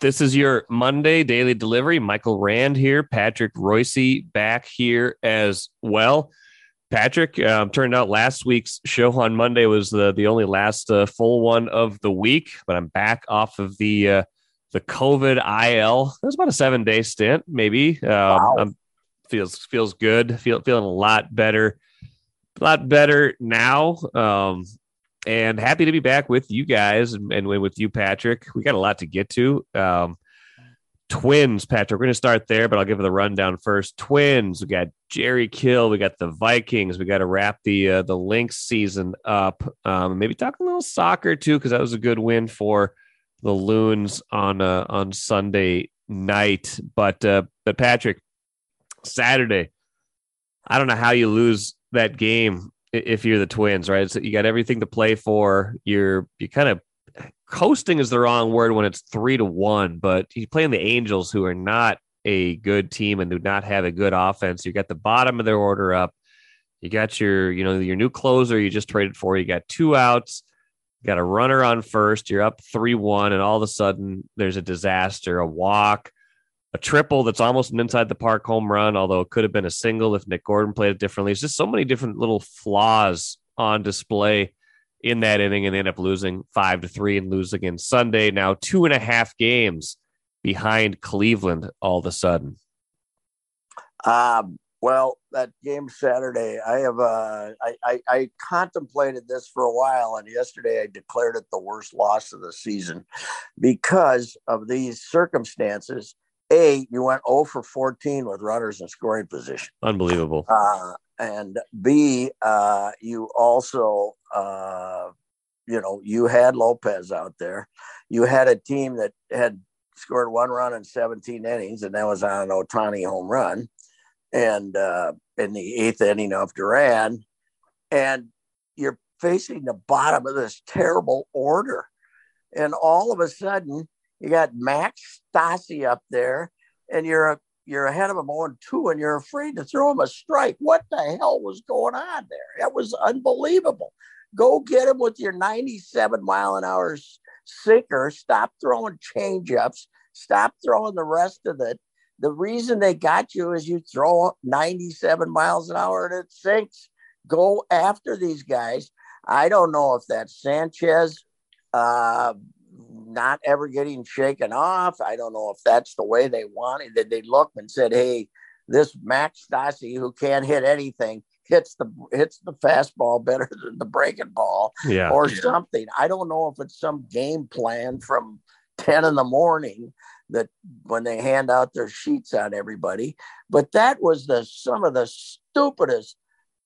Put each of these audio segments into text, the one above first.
This is your Monday daily delivery. Michael Rand here, Patrick Reusse back here as well. Patrick, um, turned out last week's show on Monday was the the only last uh, full one of the week, but I'm back off of the uh, the COVID IL. It was about a seven day stint, maybe. Um, wow. Feels feels good. Feel feeling a lot better, a lot better now. Um, and happy to be back with you guys and, and with you, Patrick. We got a lot to get to. Um, Twins, Patrick. We're going to start there, but I'll give you the rundown first. Twins. We got Jerry Kill. We got the Vikings. We got to wrap the uh, the Lynx season up. Um, maybe talk a little soccer too, because that was a good win for the Loons on uh, on Sunday night. But uh, but Patrick, Saturday. I don't know how you lose that game if you're the Twins, right? So you got everything to play for. You're you kind of coasting is the wrong word when it's three to one, but you playing the Angels, who are not a good team and do not have a good offense. You got the bottom of their order up. You got your, you know, your new closer you just traded for. You got two outs. Got a runner on first. You're up three one, and all of a sudden there's a disaster, a walk, a triple that's almost an inside the park home run, although it could have been a single if Nick Gordon played it differently. It's just so many different little flaws on display in that inning, and they end up losing five to three and lose again Sunday. Now two and a half games behind Cleveland all of a sudden. Um, well, that game Saturday, I have uh, I, I, I contemplated this for a while, and yesterday I declared it the worst loss of the season because of these circumstances a, you went 0 for 14 with runners in scoring position. Unbelievable. Uh, and B, uh, you also, uh, you know, you had Lopez out there. You had a team that had scored one run in 17 innings, and that was on an Ohtani home run. And uh, in the eighth inning of Duran, and you're facing the bottom of this terrible order. And all of a sudden, you got Max Stassi up there, and you're a, you're ahead of him on two, and you're afraid to throw him a strike. What the hell was going on there? That was unbelievable. Go get him with your 97 mile an hour sinker. Stop throwing changeups. Stop throwing the rest of it. The reason they got you is you throw 97 miles an hour and it sinks. Go after these guys. I don't know if that's Sanchez. Uh, not ever getting shaken off. I don't know if that's the way they wanted. That they looked and said, "Hey, this Max Stassi, who can't hit anything, hits the hits the fastball better than the breaking ball, yeah. or something." I don't know if it's some game plan from ten in the morning that when they hand out their sheets on everybody. But that was the some of the stupidest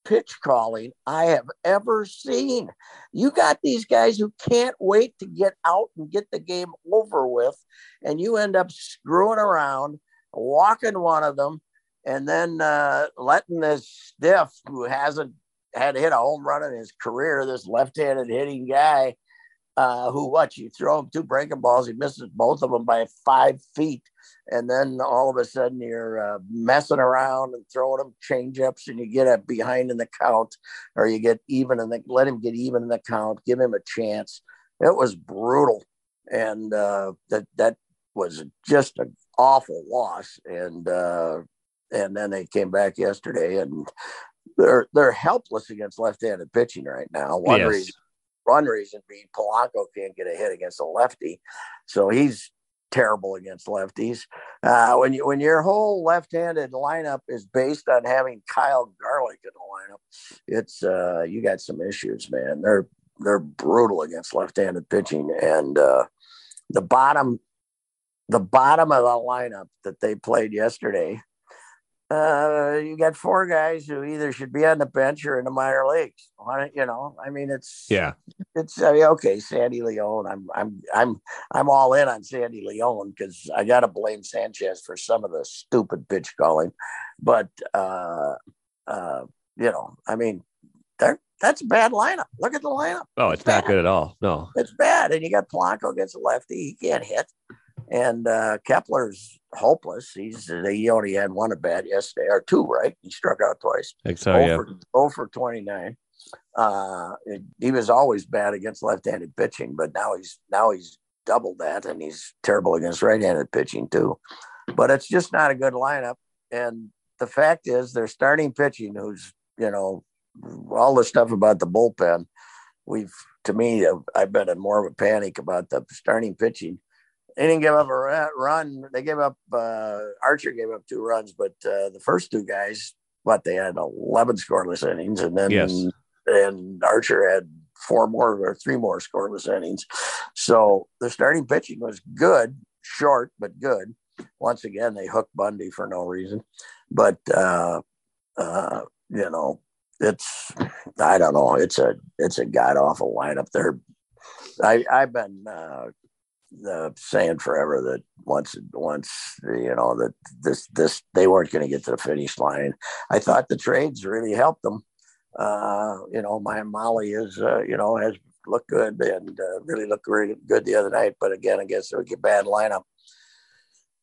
pitch calling I have ever seen. You got these guys who can't wait to get out and get the game over with, and you end up screwing around, walking one of them, and then uh, letting this stiff who hasn't had hit a home run in his career, this left-handed hitting guy, uh, who what you throw him two breaking balls, he misses both of them by five feet, and then all of a sudden you're uh, messing around and throwing them change ups, and you get a behind in the count, or you get even and let him get even in the count, give him a chance. It was brutal, and uh, that that was just an awful loss, and uh, and then they came back yesterday and. They're they're helpless against left-handed pitching right now. One yes. reason run reason being Polanco can't get a hit against a lefty, so he's terrible against lefties. Uh, when you when your whole left-handed lineup is based on having Kyle Garlick in the lineup, it's uh, you got some issues, man. They're they're brutal against left-handed pitching, and uh, the bottom the bottom of the lineup that they played yesterday uh, you got four guys who either should be on the bench or in the minor leagues. You know, I mean, it's yeah, it's I mean, okay. Sandy Leon, I'm I'm I'm I'm all in on Sandy Leon because I got to blame Sanchez for some of the stupid pitch calling, but uh, uh, you know, I mean, that's a bad lineup. Look at the lineup. Oh, it's, it's not good at all. No, it's bad. And you got Polanco against a lefty; he can't hit. And uh, Kepler's hopeless. He's he only had one at bat yesterday or two, right? He struck out twice. I think so. Yeah. For, 0 for twenty nine. Uh, he was always bad against left-handed pitching, but now he's now he's doubled that, and he's terrible against right-handed pitching too. But it's just not a good lineup. And the fact is, they're starting pitching, who's you know all the stuff about the bullpen. We've to me, I've been in more of a panic about the starting pitching. They didn't give up a run. They gave up. Uh, Archer gave up two runs, but uh, the first two guys, what they had eleven scoreless innings, and then yes. and Archer had four more or three more scoreless innings. So the starting pitching was good, short but good. Once again, they hooked Bundy for no reason, but uh, uh, you know it's I don't know. It's a it's a god awful lineup. There, I I've been uh, uh, saying forever that once once you know that this this they weren't going to get to the finish line. I thought the trades really helped them. Uh, you know, my Molly is uh, you know has looked good and uh, really looked really good the other night. But again, I guess it was a bad lineup.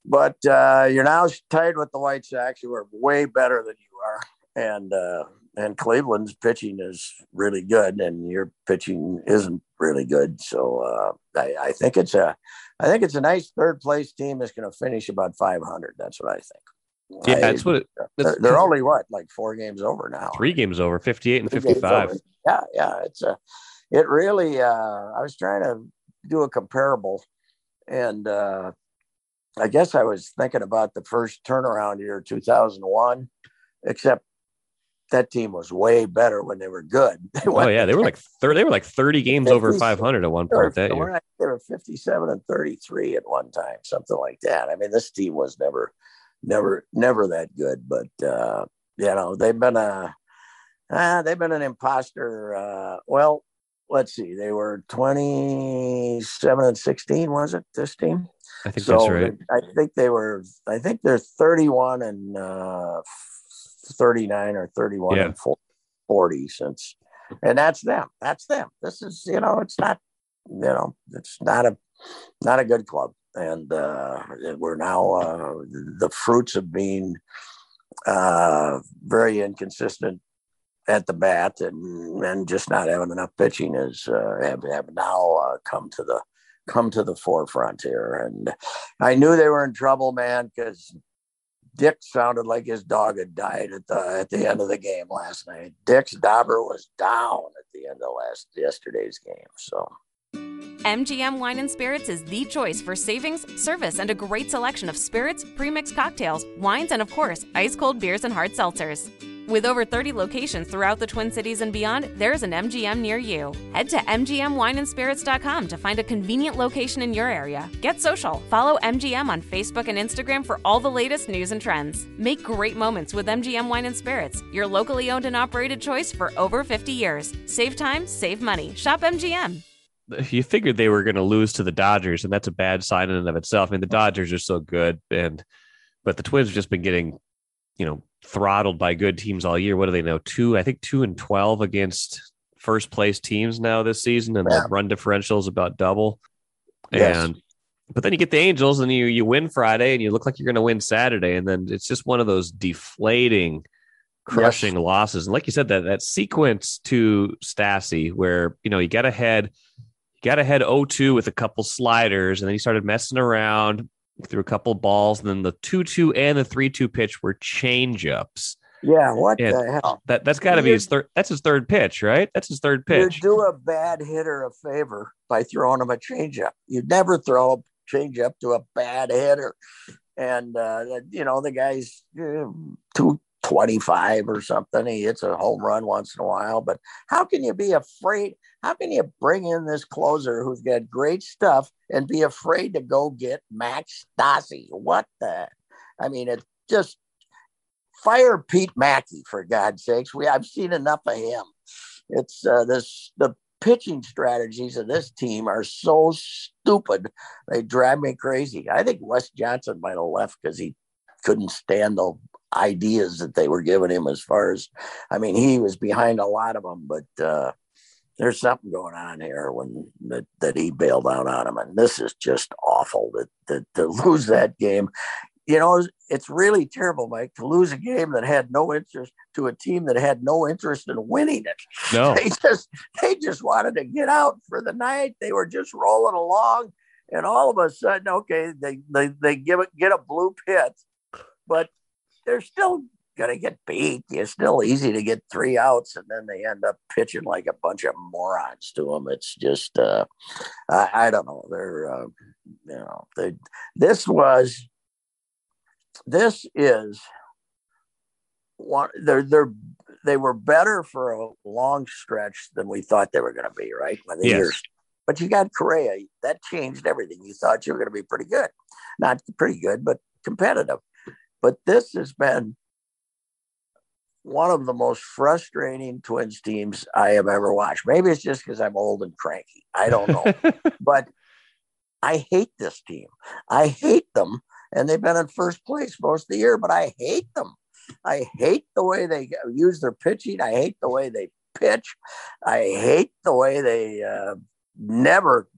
But uh, you're now tied with the White Sox, who are way better than you are, and uh, and Cleveland's pitching is really good, and your pitching isn't really good. So uh, I, I, think it's a, I think it's a nice third place team that's going to finish about 500. That's what I think. Yeah, I, that's what it, they're, they're, only what like four games over now. Three games over, 58 and 55. Yeah, yeah, it's a, it really. Uh, I was trying to do a comparable, and uh, I guess I was thinking about the first turnaround year, 2001, except that team was way better when they were good. They oh yeah, they were like thirty. They were like thirty games over five hundred at one point that year. They were fifty-seven and thirty-three at one time, something like that. I mean, this team was never, never, never that good. But uh, you know, they've been a, uh, they've been an imposter. Uh, well, let's see, they were twenty-seven and sixteen. Was it this team? I think so that's right. I think they were. I think they're thirty-one and uh, 39 or 31 yeah. and 40 since and that's them that's them. This is you know it's not you know it's not a not a good club. And uh, we're now uh, the fruits of being uh, very inconsistent at the bat and and just not having enough pitching is uh, have, have now uh, come to the come to the forefront here. And I knew they were in trouble man because Dick sounded like his dog had died at the at the end of the game last night. Dick's dauber was down at the end of last yesterday's game. So MGM Wine and Spirits is the choice for savings, service, and a great selection of spirits, premixed cocktails, wines, and of course, ice cold beers and hard seltzers. With over 30 locations throughout the Twin Cities and beyond, there's an MGM near you. Head to MGMWineandSpirits.com to find a convenient location in your area. Get social. Follow MGM on Facebook and Instagram for all the latest news and trends. Make great moments with MGM Wine and Spirits, your locally owned and operated choice for over 50 years. Save time, save money. Shop MGM. You figured they were going to lose to the Dodgers, and that's a bad sign in and of itself. I mean, the Dodgers are so good, and but the Twins have just been getting, you know, throttled by good teams all year. What do they know? Two, I think two and 12 against first place teams now this season. And yeah. the run differential is about double. Yes. And, but then you get the Angels and you, you win Friday and you look like you're going to win Saturday. And then it's just one of those deflating, crushing yes. losses. And like you said, that, that sequence to Stassi where, you know, you get ahead, got ahead 0-2 with a couple sliders and then he started messing around threw a couple balls, and then the two-two and the three-two pitch were changeups. Yeah, what and the hell? That that's got to be his third. That's his third pitch, right? That's his third pitch. You do a bad hitter a favor by throwing him a changeup. You never throw a changeup to a bad hitter, and uh, you know the guy's uh, two 25 or something. He hits a home run once in a while. But how can you be afraid? How can you bring in this closer who's got great stuff and be afraid to go get Max Stassi? What the? I mean, it's just fire Pete Maki for God's sakes. We I've seen enough of him. It's uh, this the pitching strategies of this team are so stupid. They drive me crazy. I think Wes Johnson might have left because he couldn't stand the ideas that they were giving him as far as i mean he was behind a lot of them but uh, there's something going on here when that, that he bailed out on him and this is just awful that, that to lose that game. You know it's really terrible mike to lose a game that had no interest to a team that had no interest in winning it. No. They just they just wanted to get out for the night. They were just rolling along and all of a sudden, okay, they they they give it get a blue pit, but they're still gonna get beat. It's still easy to get three outs, and then they end up pitching like a bunch of morons to them. It's just, uh, I, I don't know. They're, uh, you know, they. This was, this is one. They're they're they were better for a long stretch than we thought they were going to be. Right when the yes. years. But you got Correa. That changed everything. You thought you were going to be pretty good, not pretty good, but competitive. But this has been one of the most frustrating Twins teams I have ever watched. Maybe it's just because I'm old and cranky. I don't know. but I hate this team. I hate them. And they've been in first place most of the year, but I hate them. I hate the way they use their pitching. I hate the way they pitch. I hate the way they uh, never,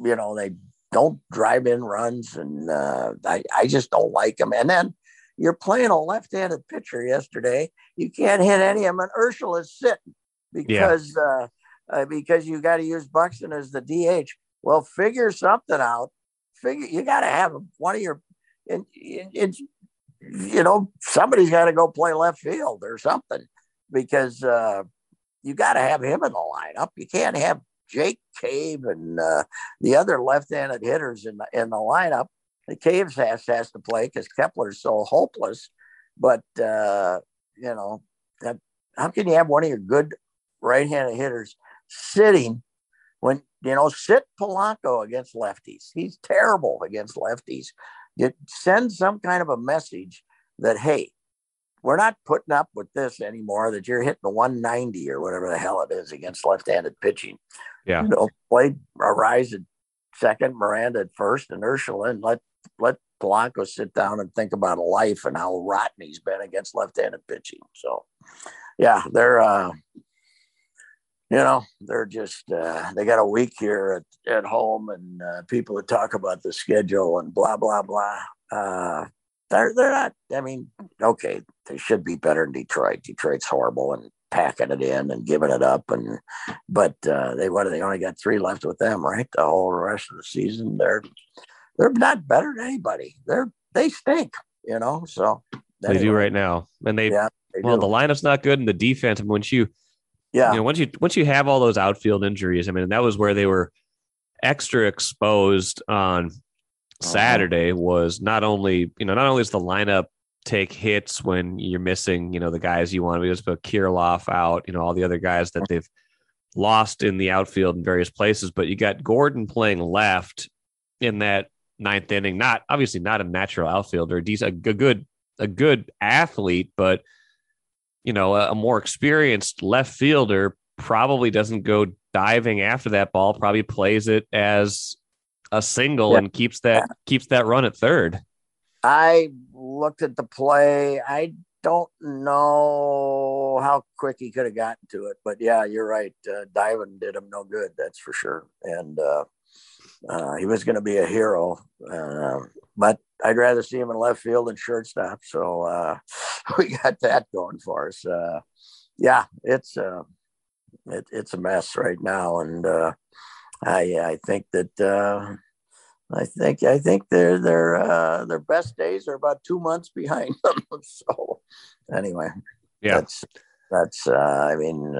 you know, they don't drive in runs. And uh, I, I just don't like them. And then you're playing a left-handed pitcher yesterday. You can't hit any of them, and Urshela is sitting because yeah. uh, uh, because you got to use Buxton as the DH. Well, figure something out. Figure you got to have one of your. It's you know somebody's got to go play left field or something because uh, you got to have him in the lineup. You can't have Jake Cave and uh, the other left-handed hitters in the in the lineup the Caves has has to play because Kepler's so hopeless. But uh, you know, that, how can you have one of your good right-handed hitters sitting when you know sit Polanco against lefties? He's terrible against lefties. You send some kind of a message that hey, we're not putting up with this anymore. That you're hitting the 190 or whatever the hell it is against left-handed pitching. Yeah, you know, play Arraez at second, Miranda at first, and Urshela, and let let Polanco sit down and think about life and how rotten he's been against left-handed pitching. So, yeah, they're uh, you know they're just uh, they got a week here at, at home, and uh, people that talk about the schedule and blah blah blah. Uh, they're they're not. I mean, okay, they should be better than Detroit. Detroit's horrible and packing it in and giving it up, and but uh, they what they only got three left with them, right? The whole rest of the season, they're they're not better than anybody. They're they stink, you know. So anyway. they do right now, and they, yeah, they well, do. the lineup's not good, and the defense. And once you, yeah, you know, once you once you have all those outfield injuries, I mean, that was where they were extra exposed on uh-huh. Saturday. Was not only you know not only is the lineup take hits when you're missing, you know, the guys you want to be just put Kirilloff out, you know, all the other guys that they've lost in the outfield in various places, but you got Gordon playing left in that ninth inning. Not obviously not a natural outfielder, a, decent, a good a good athlete, but you know a, a more experienced left fielder probably doesn't go diving after that ball. Probably plays it as a single yeah. and keeps that keeps that run at third. I looked at the play. I don't know how quick he could have gotten to it, but yeah, you're right. Uh, diving did him no good. That's for sure. And uh, uh, he was going to be a hero, uh, but I'd rather see him in left field than shortstop. So uh, we got that going for us. Uh, yeah, it's uh, it, it's a mess right now, and uh, I I think that I think I think their their their best days are about two months behind them. so anyway, yeah, that's that's I mean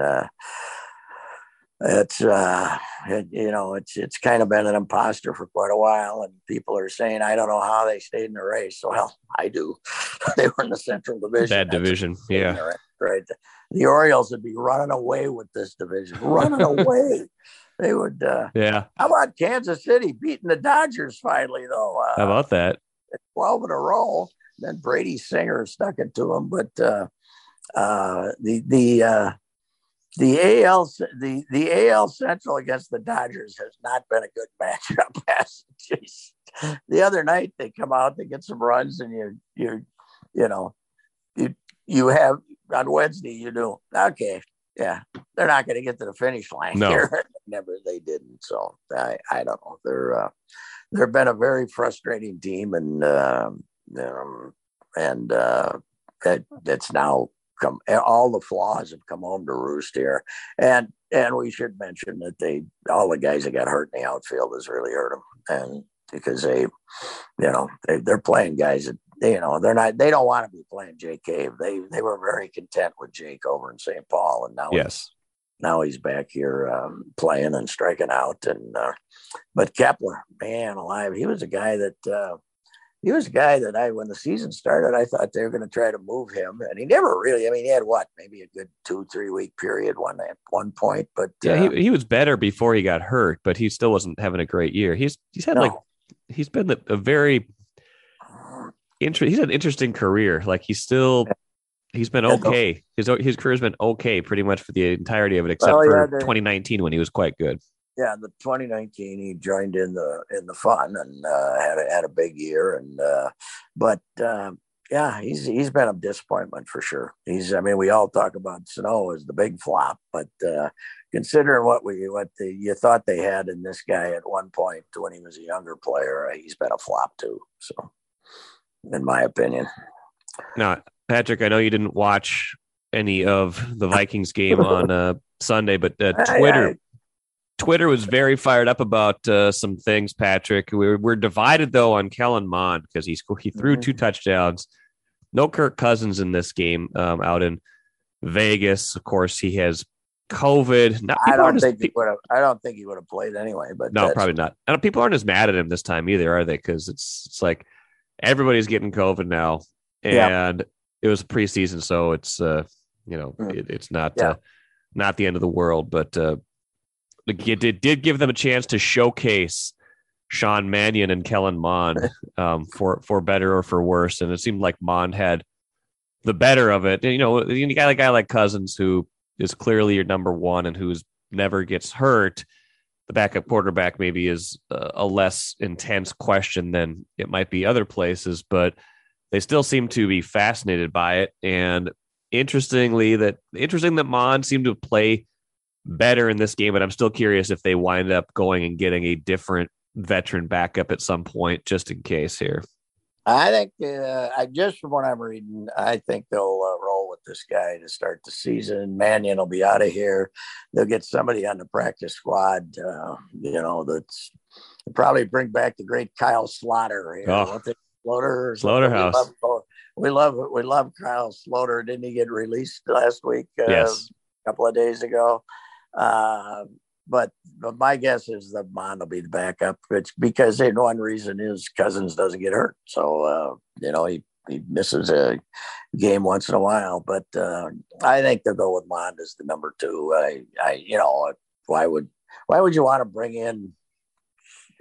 it's uh it, you know it's it's kind of been an imposter for quite a while and people are saying i don't know how they stayed in the race. Well i do. They were in the central division. That division yeah. right? The orioles would be running away with this division. Running away. They would uh yeah. How about kansas city beating the dodgers finally though? Uh, how about that? 12 in a row. Then brady singer stuck it to him but uh uh the the uh the AL the the AL Central against the Dodgers has not been a good matchup. the other night they come out, they get some runs, and you you you know you you have on Wednesday you do okay, yeah, they're not going to get to the finish line no. here. Never they didn't. So I I don't know. They're uh, they've been a very frustrating team, and um, um and uh, it, it's now come all the flaws have come home to roost here and and we should mention that they all the guys that got hurt in the outfield has really hurt them and because they, you know, they, they're playing guys that you know they're not they don't want to be playing Jake Cave. They they were very content with Jake over in St. Paul, and now yes, now he's back here um, playing and striking out. And uh, but Kepler, man alive, he was a guy that uh, he was a guy that I when the season started, I thought they were going to try to move him, and he never really. I mean, he had what maybe a good two three week period one at one point, but yeah, uh, he, he was better before he got hurt, but he still wasn't having a great year. He's he's had no. like he's been a very inter- he's had an interesting career. Like he's still he's been okay. His his career's been okay pretty much for the entirety of it, except well, for 2019 when he was quite good. Yeah, in the 2019 he joined in the in the fun and uh, had a, had a big year, and uh, but uh, yeah, he's he's been a disappointment for sure. He's I mean we all talk about Snow as the big flop, but uh, considering what we what the, you thought they had in this guy at one point when he was a younger player, he's been a flop too. So in my opinion. Now, Patrick, I know you didn't watch any of the Vikings game on uh, Sunday, but uh, Twitter. I, I, Twitter was very fired up about uh, some things, Patrick. We're, we're divided though on Kellen Mond because he he threw two mm-hmm. touchdowns. No Kirk Cousins in this game um, out in Vegas. Of course, he has COVID. Not, I don't think he would have. I don't think he would have played anyway. But no, probably not. And people aren't as mad at him this time either, are they? Because it's it's like everybody's getting COVID now, and yeah. it was preseason, so it's uh, you know, mm. it, it's not yeah. uh, not the end of the world, but uh, it did did give them a chance to showcase Sean Mannion and Kellen Mond um, for for better or for worse, and it seemed like Mond had the better of it. You know, you got a guy like Cousins who is clearly your number one and who's never gets hurt the backup quarterback maybe is a less intense question than it might be other places, but they still seem to be fascinated by it. And interestingly, that interesting that Mond seemed to play better in this game, but I'm still curious if they wind up going and getting a different veteran backup at some point, just in case here. I think, uh, I just from what I'm reading, I think they'll uh, roll with this guy to start the season. Mannion will be out of here. They'll get somebody on the practice squad. Uh, you know, that's probably bring back the great Kyle Sloter. You know, oh. Sloter, Slaughterhouse. We love, we love, we love Kyle Sloter. Didn't he get released last week? Uh, yes, a couple of days ago. Uh, but but my guess is that Mond will be the backup. It's because they, one reason is Cousins doesn't get hurt, so uh, you know he he misses a game once in a while. But uh, I think they'll go with Mond as the number two. I I you know why would why would you want to bring in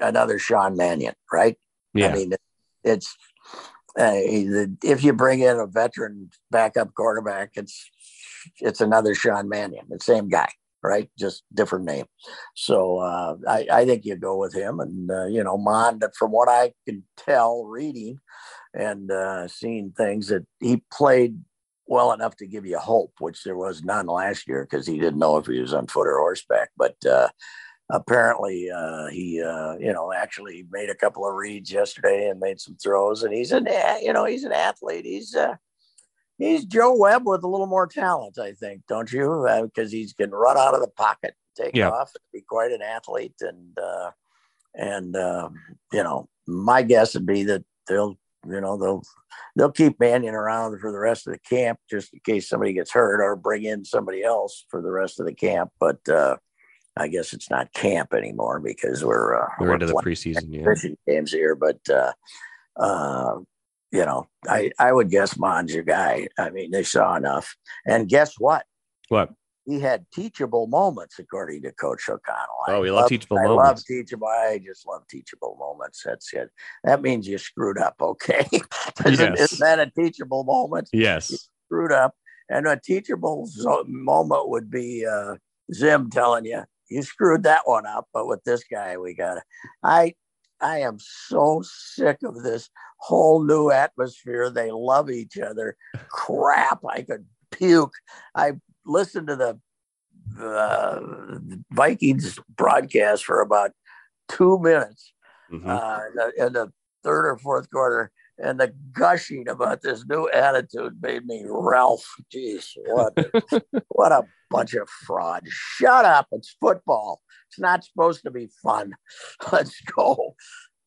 another Sean Mannion, right? Yeah. I mean, it's uh, if you bring in a veteran backup quarterback, it's it's another Sean Mannion, the same guy right? Just different name. So uh, I, I, think you go with him. And, uh, you know, Mond, from what I can tell reading and uh, seeing things, that he played well enough to give you hope, which there was none last year because he didn't know if he was on foot or horseback. But uh, apparently uh, he, uh, you know, actually made a couple of reads yesterday and made some throws. And he's an, you know, he's an athlete. He's, he's Joe Webb with a little more talent, I think, don't you? Because uh, he's can run out of the pocket, take yeah. off, be quite an athlete, and uh, and uh, you know, my guess would be that they'll you know they'll they'll keep Mannion around for the rest of the camp just in case somebody gets hurt or bring in somebody else for the rest of the camp, but. uh I guess it's not camp anymore because we're uh, we're, we're into the preseason yeah. games here. But uh, uh, you know, I, I would guess Mond's your guy. I mean, they saw enough. And guess what? What? He had teachable moments, according to Coach O'Connell. Oh, we love, love teachable I moments. I love teachable. I just love teachable moments. That's it. That means you screwed up. Okay. isn't, yes. isn't that a teachable moment? Yes. You screwed up. And a teachable moment would be uh, Zim telling you, you screwed that one up. But with this guy, we got it. I I am so sick of this whole new atmosphere. They love each other. Crap, I could puke. I listened to the uh, Vikings broadcast for about two minutes mm-hmm. uh, in, the, in, the, third or fourth quarter, and the gushing about this new attitude made me Ralph. Jeez, what what a bunch of fraud. Shut up. It's football. It's not supposed to be fun. Let's go.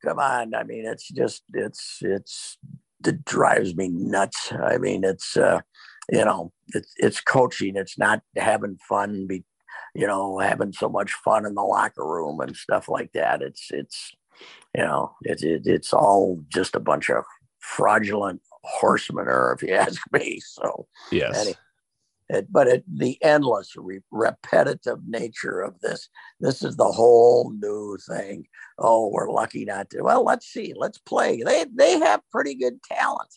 Come on. I mean, it's just it's it's it drives me nuts. I mean, it's uh, you know, it's it's coaching. It's not having fun. Be you know, having so much fun in the locker room and stuff like that. It's it's you know, it's it, it's all just a bunch of fraudulent horsemen, or if you ask me. So yes. Anyway, it, but it, the endless re- repetitive nature of this this is the whole new thing. Oh we're lucky not to well let's see let's play. They they have pretty good talent.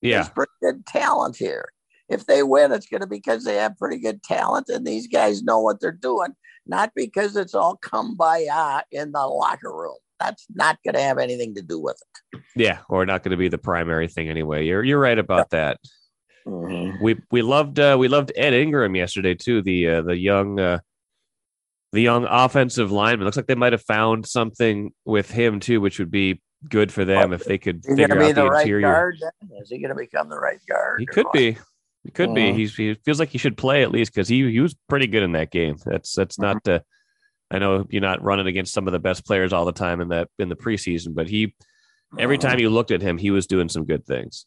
Yeah. There's pretty good talent here. If they win it's going to be because they have pretty good talent and these guys know what they're doing not because it's all come by in the locker room. That's not going to have anything to do with it. Yeah or not going to be the primary thing anyway. You're you're right about that mm-hmm. We we loved uh, we loved Ed Ingram yesterday too. The uh, the young uh, the young offensive lineman. Looks like they might have found something with him too, which would be good for them if they could figure going to be out the, the right interior. guard? Is he going to become the right guard? He could what? be. He could be. Mhm. He's, he feels like he should play at least because he he was pretty good in that game. That's that's Mm-hmm. not. Uh, I know you're not running against some of the best players all the time in that in the preseason, but he every Mhm. time you looked at him, he was doing some good things.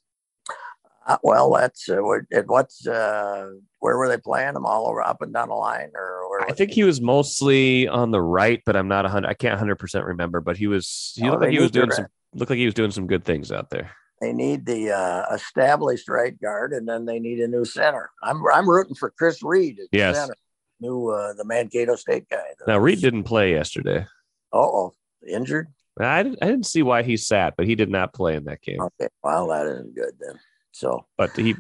Uh, well, that's uh, what- what's uh, where were they playing them all over up and down the line, or where I think he was mostly on the right, but I'm not a hundred. I can't hundred percent remember, but he was. He Oh, looked like he was doing some. Looked like he was doing some good things out there. they need the uh, established right guard, and then they need a new center. I'm I'm rooting for Chris Reed at Yes. center, new uh, the Mankato State guy. Now Reed didn't play yesterday. Oh, injured. I didn't, I didn't see why he sat, but he did not play in that game. Okay, well that isn't good then. So But he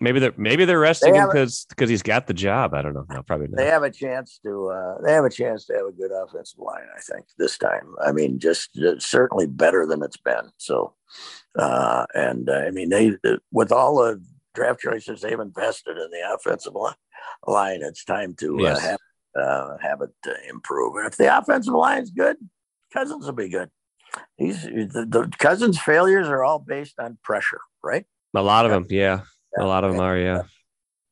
maybe they're maybe they're resting him because because he's got the job. I don't know. No, probably not. they have a chance to uh, they have a chance to have a good offensive line. I think this time. I mean, just uh, certainly better than it's been. So, uh, and uh, I mean, they with all the draft choices they've invested in the offensive li- line, it's time to Yes. uh, have uh, have it uh, improve. And if the offensive line's good, Cousins will be good. He's the, the Cousins' failures are all based on pressure, right? A lot of them, yeah. A lot of them are, yeah.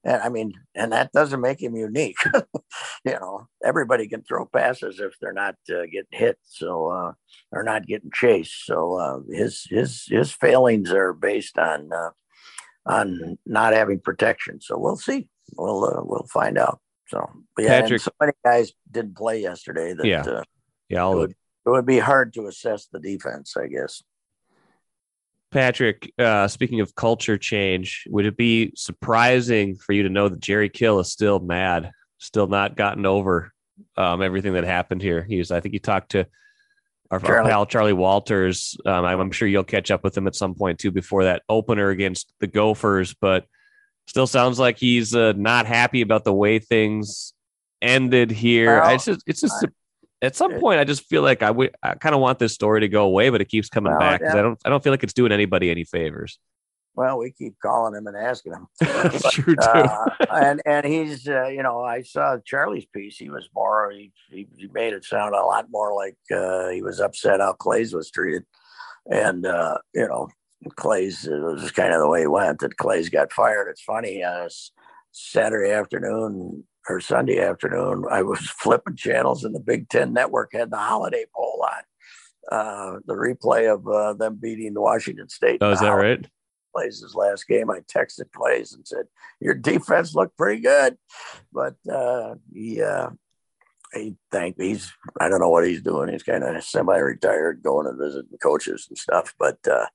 And I mean, and that doesn't make him unique. you know, everybody can throw passes if they're not uh, getting hit, so uh, or not getting chased. So uh, his his his failings are based on uh, on not having protection. So we'll see. We'll uh, we'll find out. So but yeah, and Patrick- so many guys didn't play yesterday. That Yeah. uh, Yeah, it would, it would be hard to assess the defense, I guess. Patrick, uh, speaking of culture change, would it be surprising for you to know that Jerry Kill is still mad, still not gotten over um, everything that happened here? He's, I think he talked to our, our Charlie. pal Charlie Walters. Um, I'm, I'm sure you'll catch up with him at some point too before that opener against the Gophers, but still sounds like he's uh, not happy about the way things ended here. Well, it's just, it's just. At some point, I just feel like I would, I kind of want this story to go away, but it keeps coming Well, back because yeah. I don't, I don't feel like it's doing anybody any favors. Well, we keep calling him and asking him. True too. uh, and and he's uh, you know I saw Charlie's piece. He was more he, he, he made it sound a lot more like uh, he was upset how Claeys was treated, and uh, you know Claeys it was kind of the way he went that Claeys got fired. It's funny. Uh, Saturday afternoon or Sunday afternoon, I was flipping channels and the Big Ten Network had the Holiday Bowl on. Uh, the replay of uh, them beating Washington State. oh, is that right? Claeys his last game. I texted Claeys and said, "Your defense looked pretty good," but uh, he uh, he thank he's I don't know what he's doing. He's kind of semi-retired, going and visiting coaches and stuff. But uh,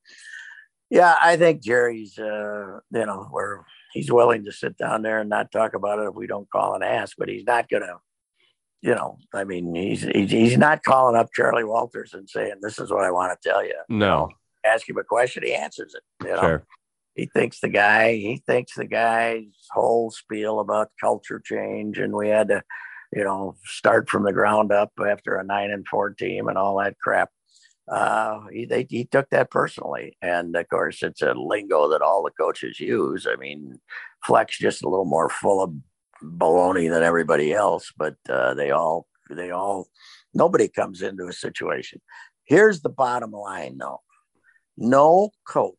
yeah, I think Jerry's uh, you know where he's willing to sit down there and not talk about it if we don't call and ask, but he's not gonna. You know, I mean, he's, he's he's not calling up Charlie Walters and saying, "This is what I want to tell you." No, Ask him a question, he answers it. You know, sure. he thinks the guy he thinks the guy's whole spiel about culture change and we had to you know start from the ground up after a nine and four team and all that crap uh he, they, he took that personally and of course it's a lingo that all the coaches use. I mean Fleck's just a little more full of baloney than everybody else but uh they all they all nobody comes into a situation. Here's the bottom line though. No coach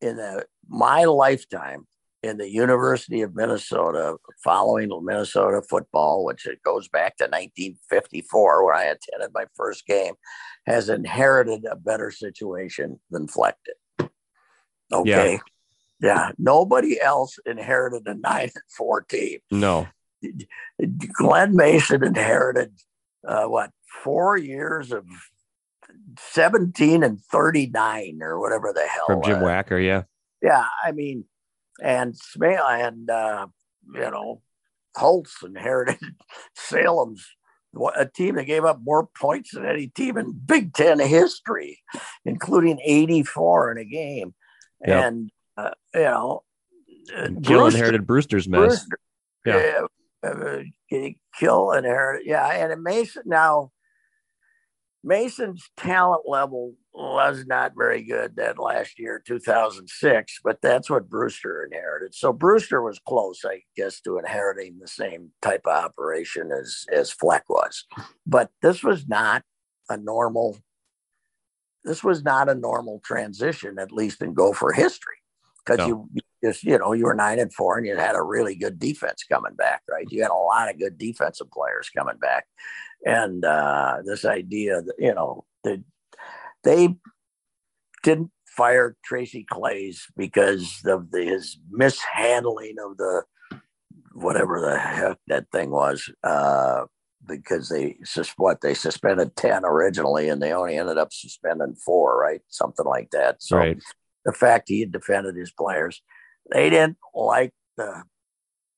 in the, my lifetime in the University of Minnesota, following Minnesota football, which it goes back to 1954, where I attended my first game, has inherited a better situation than Fleck did. Okay. Yeah. yeah. Nobody else inherited a nine and four team. No. Glen Mason inherited uh, what four years of 17 and 39 or whatever the hell from Jim uh, Wacker, yeah. Yeah, I mean, and Smale and uh, you know Holtz inherited Salem's a team that gave up more points than any team in Big Ten history, including 84 in a game. Yep. And uh, you know, Kill inherited Brewster's mess. Brewster, yeah, uh, Kill inherited. Yeah, and Mason now Mason's talent level was not very good that last year, 2006, but that's what Brewster inherited. So Brewster was close, I guess, to inheriting the same type of operation as as Fleck was. But this was not a normal. This was not a normal transition, at least in Gopher history, because no. you just you know you were nine and four, and you had a really good defense coming back, right? You had a lot of good defensive players coming back, and uh, this idea that you know that they didn't fire Tracy Claeys because of the, his mishandling of the whatever the heck that thing was. Uh, because they what they suspended 10 originally and they only ended up suspending four right something like that so right. the fact he had defended his players they didn't like the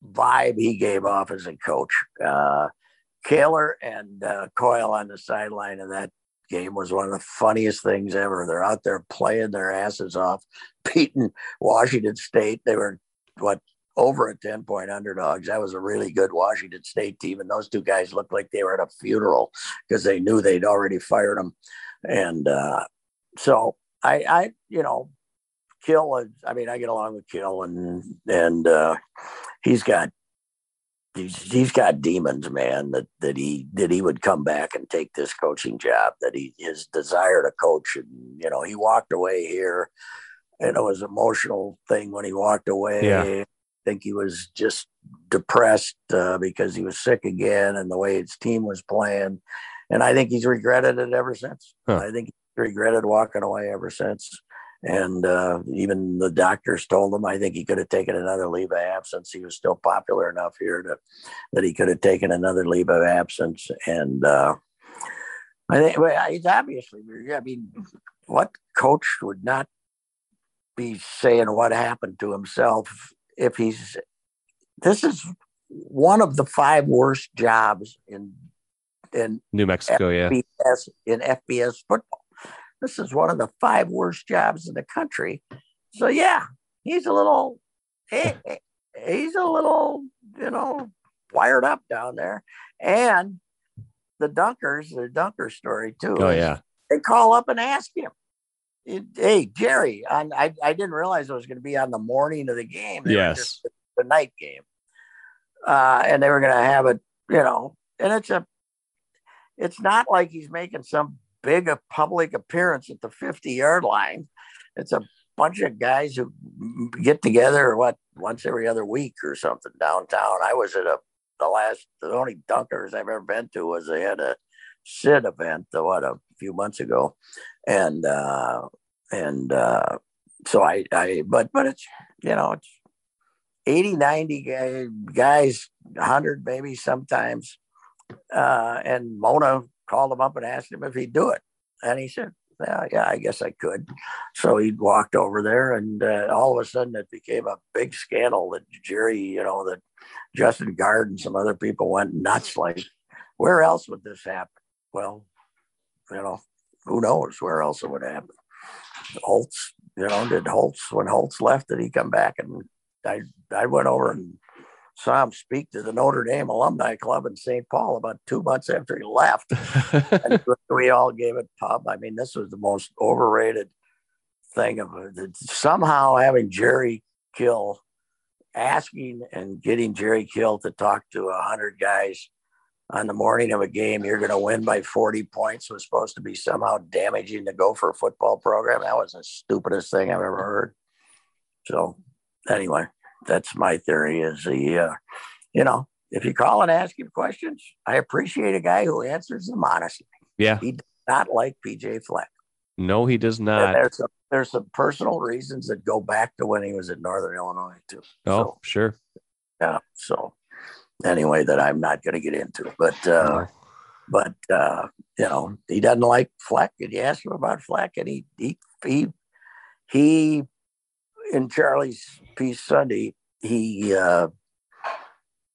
vibe he gave off as a coach uh, Kaler and uh, Coyle on the sideline of that game was one of the funniest things ever. They're out there playing their asses off, beating Washington State. They were what over a 10 point underdogs. That was a really good Washington State team. And those two guys looked like they were at a funeral because they knew they'd already fired them. And uh, so I, I, you know, Kill, I mean, I get along with Kill and, and uh, he's got he's, he's got demons, man. That that he that he would come back and take this coaching job. That he his desire to coach, and you know, he walked away here. And it was an emotional thing when he walked away. Yeah. I think he was just depressed uh, because he was sick again, and the way his team was playing. And I think he's regretted it ever since. Huh. I think he regretted walking away ever since. And uh, even the doctors told him, I think he could have taken another leave of absence. He was still popular enough here to, that he could have taken another leave of absence. And uh, I think well, he's obviously, I mean, what coach would not be saying what happened to himself if he's, this is one of the five worst jobs in in New Mexico, FBS, yeah, in FBS football. This is one of the five worst jobs in the country. So yeah, he's a little, he, he's a little, you know, wired up down there. And the Dunkers, the Dunker story too. Oh yeah, they call up and ask him, "Hey Jerry, on, I I didn't realize it was going to be on the morning of the game. They yes, the night game, uh, and they were going to have it, you know. And it's a, it's not like he's making some big a public appearance at the 50 yard line. It's a bunch of guys who get together what once every other week or something downtown. I was at a the last the only dunkers I've ever been to was they had a Sid event what a few months ago, and uh, and uh, so I I but but it's you know it's 80 90 guys 100 maybe sometimes uh, and Mona called him up and asked him if he'd do it. And he said, yeah, yeah, I guess I could. So he walked over there, and uh, all of a sudden it became a big scandal that Jerry, you know, that Justin Guard and some other people went nuts. Like, where else would this happen? Well, you know, who knows where else it would happen? Holtz, you know, did Holtz when Holtz left? Did he come back? And I, I went over and saw him speak to the Notre Dame Alumni Club in St. Paul about two months after he left. and we all gave it pub. I mean, this was the most overrated thing of uh, it. Somehow having Jerry Kill asking and getting Jerry Kill to talk to a hundred guys on the morning of a game, you're going to win by 40 points was supposed to be somehow damaging the Gopher football program. That was the stupidest thing I've ever heard. So, anyway, that's my theory is the, uh, you know, if you call and ask him questions, I appreciate a guy who answers them honestly. Yeah. He does not like PJ Fleck. No, he does not. There's some, there's some personal reasons that go back to when he was at Northern Illinois, too. Oh, So, sure. yeah. So, anyway, that I'm not going to get into. But, uh, No. but uh, you know, he doesn't like Fleck. And you ask him about Fleck, and he he he he in Charlie's piece Sunday, he uh,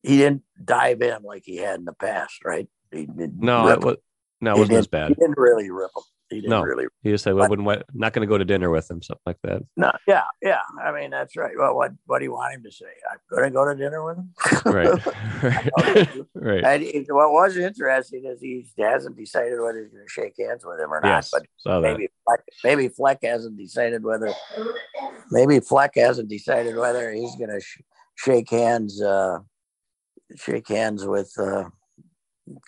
he didn't dive in like he had in the past, right? He didn't No, it was no, it wasn't as bad. He didn't really rip him. He didn't No. really. He just said, "Well, wouldn't what, not going to go to dinner with him, something like that." No, yeah, yeah. I mean, that's right. Well, what what do you want him to say? I'm going to go to dinner with him. Right, right, right. And he- what was interesting is he hasn't decided whether he's going to shake hands with him or not. Yes, But saw that. maybe Fleck, maybe Fleck hasn't decided whether maybe Fleck hasn't decided whether he's going to sh- shake hands uh, shake hands with uh,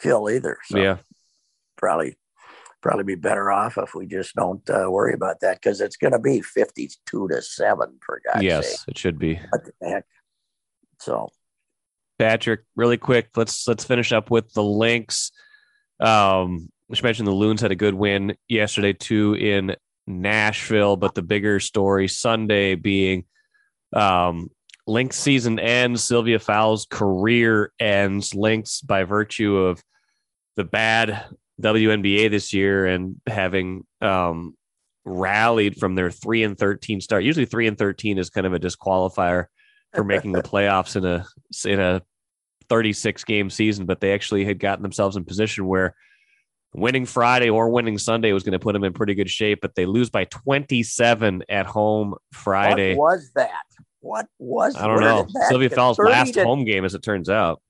Kill either. So Yeah, probably probably be better off if we just don't uh, worry about that because it's going to be fifty-two to seven for God's yes, sake. it should be. What the heck? So Patrick, really quick, let's let's finish up with the Lynx. Um, we mentioned the Loons had a good win yesterday too in Nashville, but the bigger story Sunday being um, Lynx season ends, Sylvia Fowles' career ends. Lynx by virtue of the bad WNBA this year and having um, rallied from their three and thirteen start. Usually, three and thirteen is kind of a disqualifier for making the playoffs in a in a 36 game season, but they actually had gotten themselves in position where winning Friday or winning Sunday was going to put them in pretty good shape, but they lose by 27 at home Friday. what was that? What was? I don't know. Sylvia 30 last to, home game, as it turns out.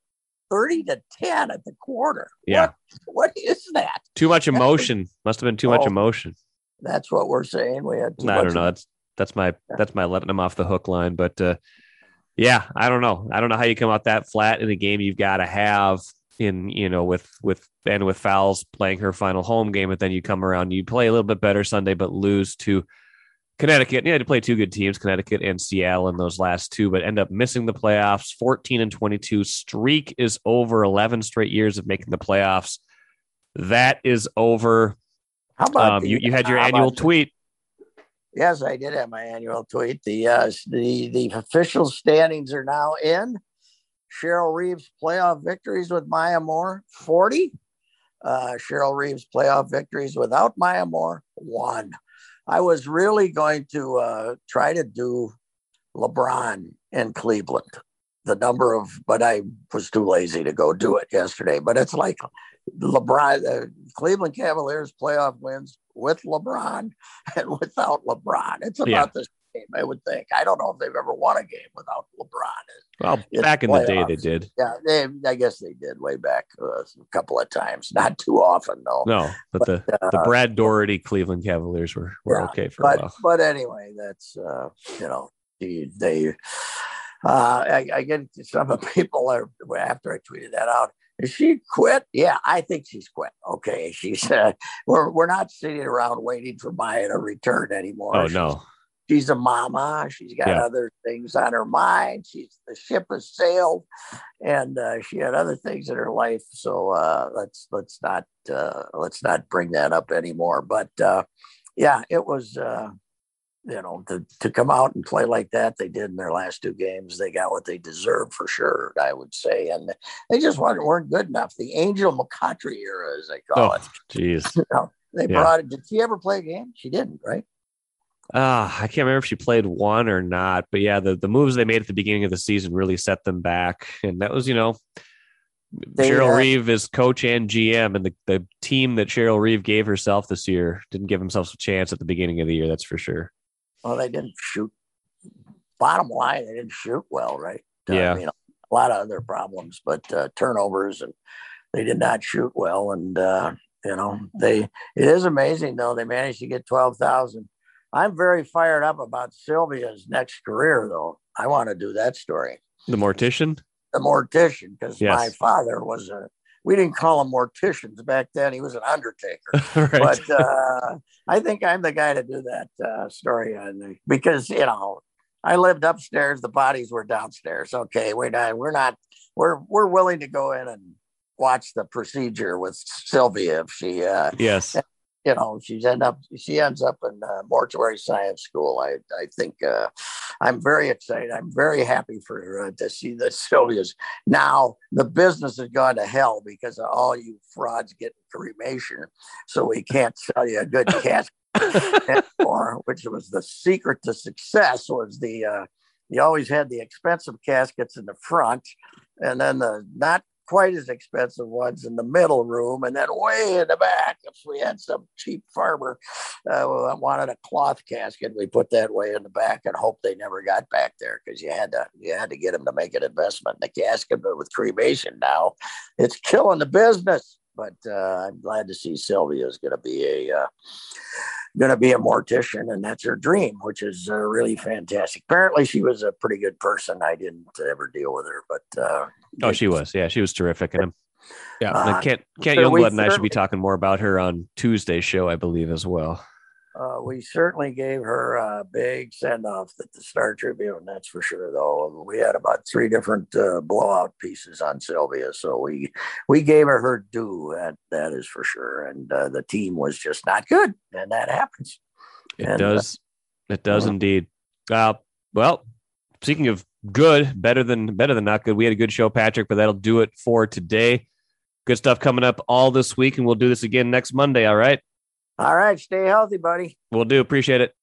Thirty to ten at the quarter. Yeah. What, what is that? Too much emotion. Must have been too much Oh, emotion. That's what we're saying. We had. Too I much don't know. That's that's my that's my letting them off the hook line. But uh, yeah, I don't know. I don't know how you come out that flat in a game you've got to have in you know with with and with Fowles playing her final home game, but then you come around, you play a little bit better Sunday, but lose to Connecticut. You had to play two good teams, Connecticut and Seattle, in those last two, but end up missing the playoffs. Fourteen and twenty-two streak is over. Eleven straight years of making the playoffs. That is over. How about Um, the- you, you had your annual about the- tweet. Yes, I did have my annual tweet. The uh, the the official standings are now in. Cheryl Reeve's playoff victories with Maya Moore forty. Uh, Cheryl Reeve's playoff victories without Maya Moore one. I was really going to uh, try to do LeBron in Cleveland, the number of, but I was too lazy to go do it yesterday. But it's like LeBron, the Cleveland Cavaliers playoff wins with LeBron and without LeBron. It's about Yeah. the same, I would think. I don't know if they've ever won a game without LeBron. Well, It's back in the day, they did. Yeah, they, I guess they did way back uh, a couple of times, not too often though. No, but the the Uh, Brad Daugherty Cleveland Cavaliers were were Yeah, okay for a but while. but anyway, that's uh, you know they, they uh, I, I get some of the people are after I tweeted that out. Is she quit? Yeah, I think she's quit. Okay, she's uh, we're we're not sitting around waiting for Maya to return anymore. Oh She's- no, she's a mama. She's got Yeah. other things on her mind. She's the ship has sailed, and uh, she had other things in her life. So uh, let's let's not uh, let's not bring that up anymore. But uh, yeah, it was uh, you know to to come out and play like that they did in their last two games. They got what they deserved for sure. I would say, and they just weren't, weren't good enough. The Angel McCoughtry era, as they call oh it. jeez. You know, they Yeah. brought it. Did she ever play a game? She didn't, right? Ah, I can't remember if she played one or not, but yeah, the the moves they made at the beginning of the season really set them back, and that was you know. They, Cheryl uh, Reeve is coach and GM, and the, the team that Cheryl Reeve gave herself this year didn't give themselves a chance at the beginning of the year. That's for sure. Well, they didn't shoot. Bottom line, they didn't shoot well, right? Uh, Yeah. I mean, a lot of other problems, but uh, turnovers, and they did not shoot well. And uh, you know, they it is amazing though they managed to get twelve thousand. I'm very fired up about Sylvia's next career, though. I want to do that story. The mortician. The mortician, because Yes. my father was a we didn't call him morticians back then. He was an undertaker. right. But uh, I think I'm the guy to do that uh, story on because you know I lived upstairs. The bodies were downstairs. Okay, we're not. We're not. We're we're willing to go in and watch the procedure with Sylvia if she. Uh, yes. You know, she's end up. She ends up in uh, mortuary science school. I I think uh, I'm very excited. I'm very happy for her uh, to see that Sylvia's now the business has gone to hell because of all you frauds getting cremation. So we can't sell you a good casket anymore, which was the secret to success was the uh, you always had the expensive caskets in the front and then the not quite as expensive ones in the middle room and then way in the back. If we had some cheap farmer uh, wanted a cloth casket we put that way in the back and hope they never got back there because you had to you had to get them to make an investment in the casket but with cremation now it's killing the business but uh, i'm glad to see sylvia is going to be a uh, going to be a mortician, and that's her dream, which is uh, really fantastic. Apparently, she was a pretty good person. I didn't ever deal with her, but uh, oh, she was. Yeah, she was terrific. And yeah, uh, Kent Kent Youngblood and I should be talking more about her on Tuesday's show, I believe, as well uh, we certainly gave her a big send off at the Star Tribune, that's for sure. Though we had about three different uh, blowout pieces on Sylvia, so we we gave her her due. That that is for sure. And uh, the team was just not good, and that happens. It and, uh, does. it does indeed. Uh, well, speaking of good, better than better than not good. We had a good show, Patrick, but that'll do it for today. Good stuff coming up all this week, and we'll do this again next Monday. All right. All right. Stay healthy, buddy. We'll do. Appreciate it.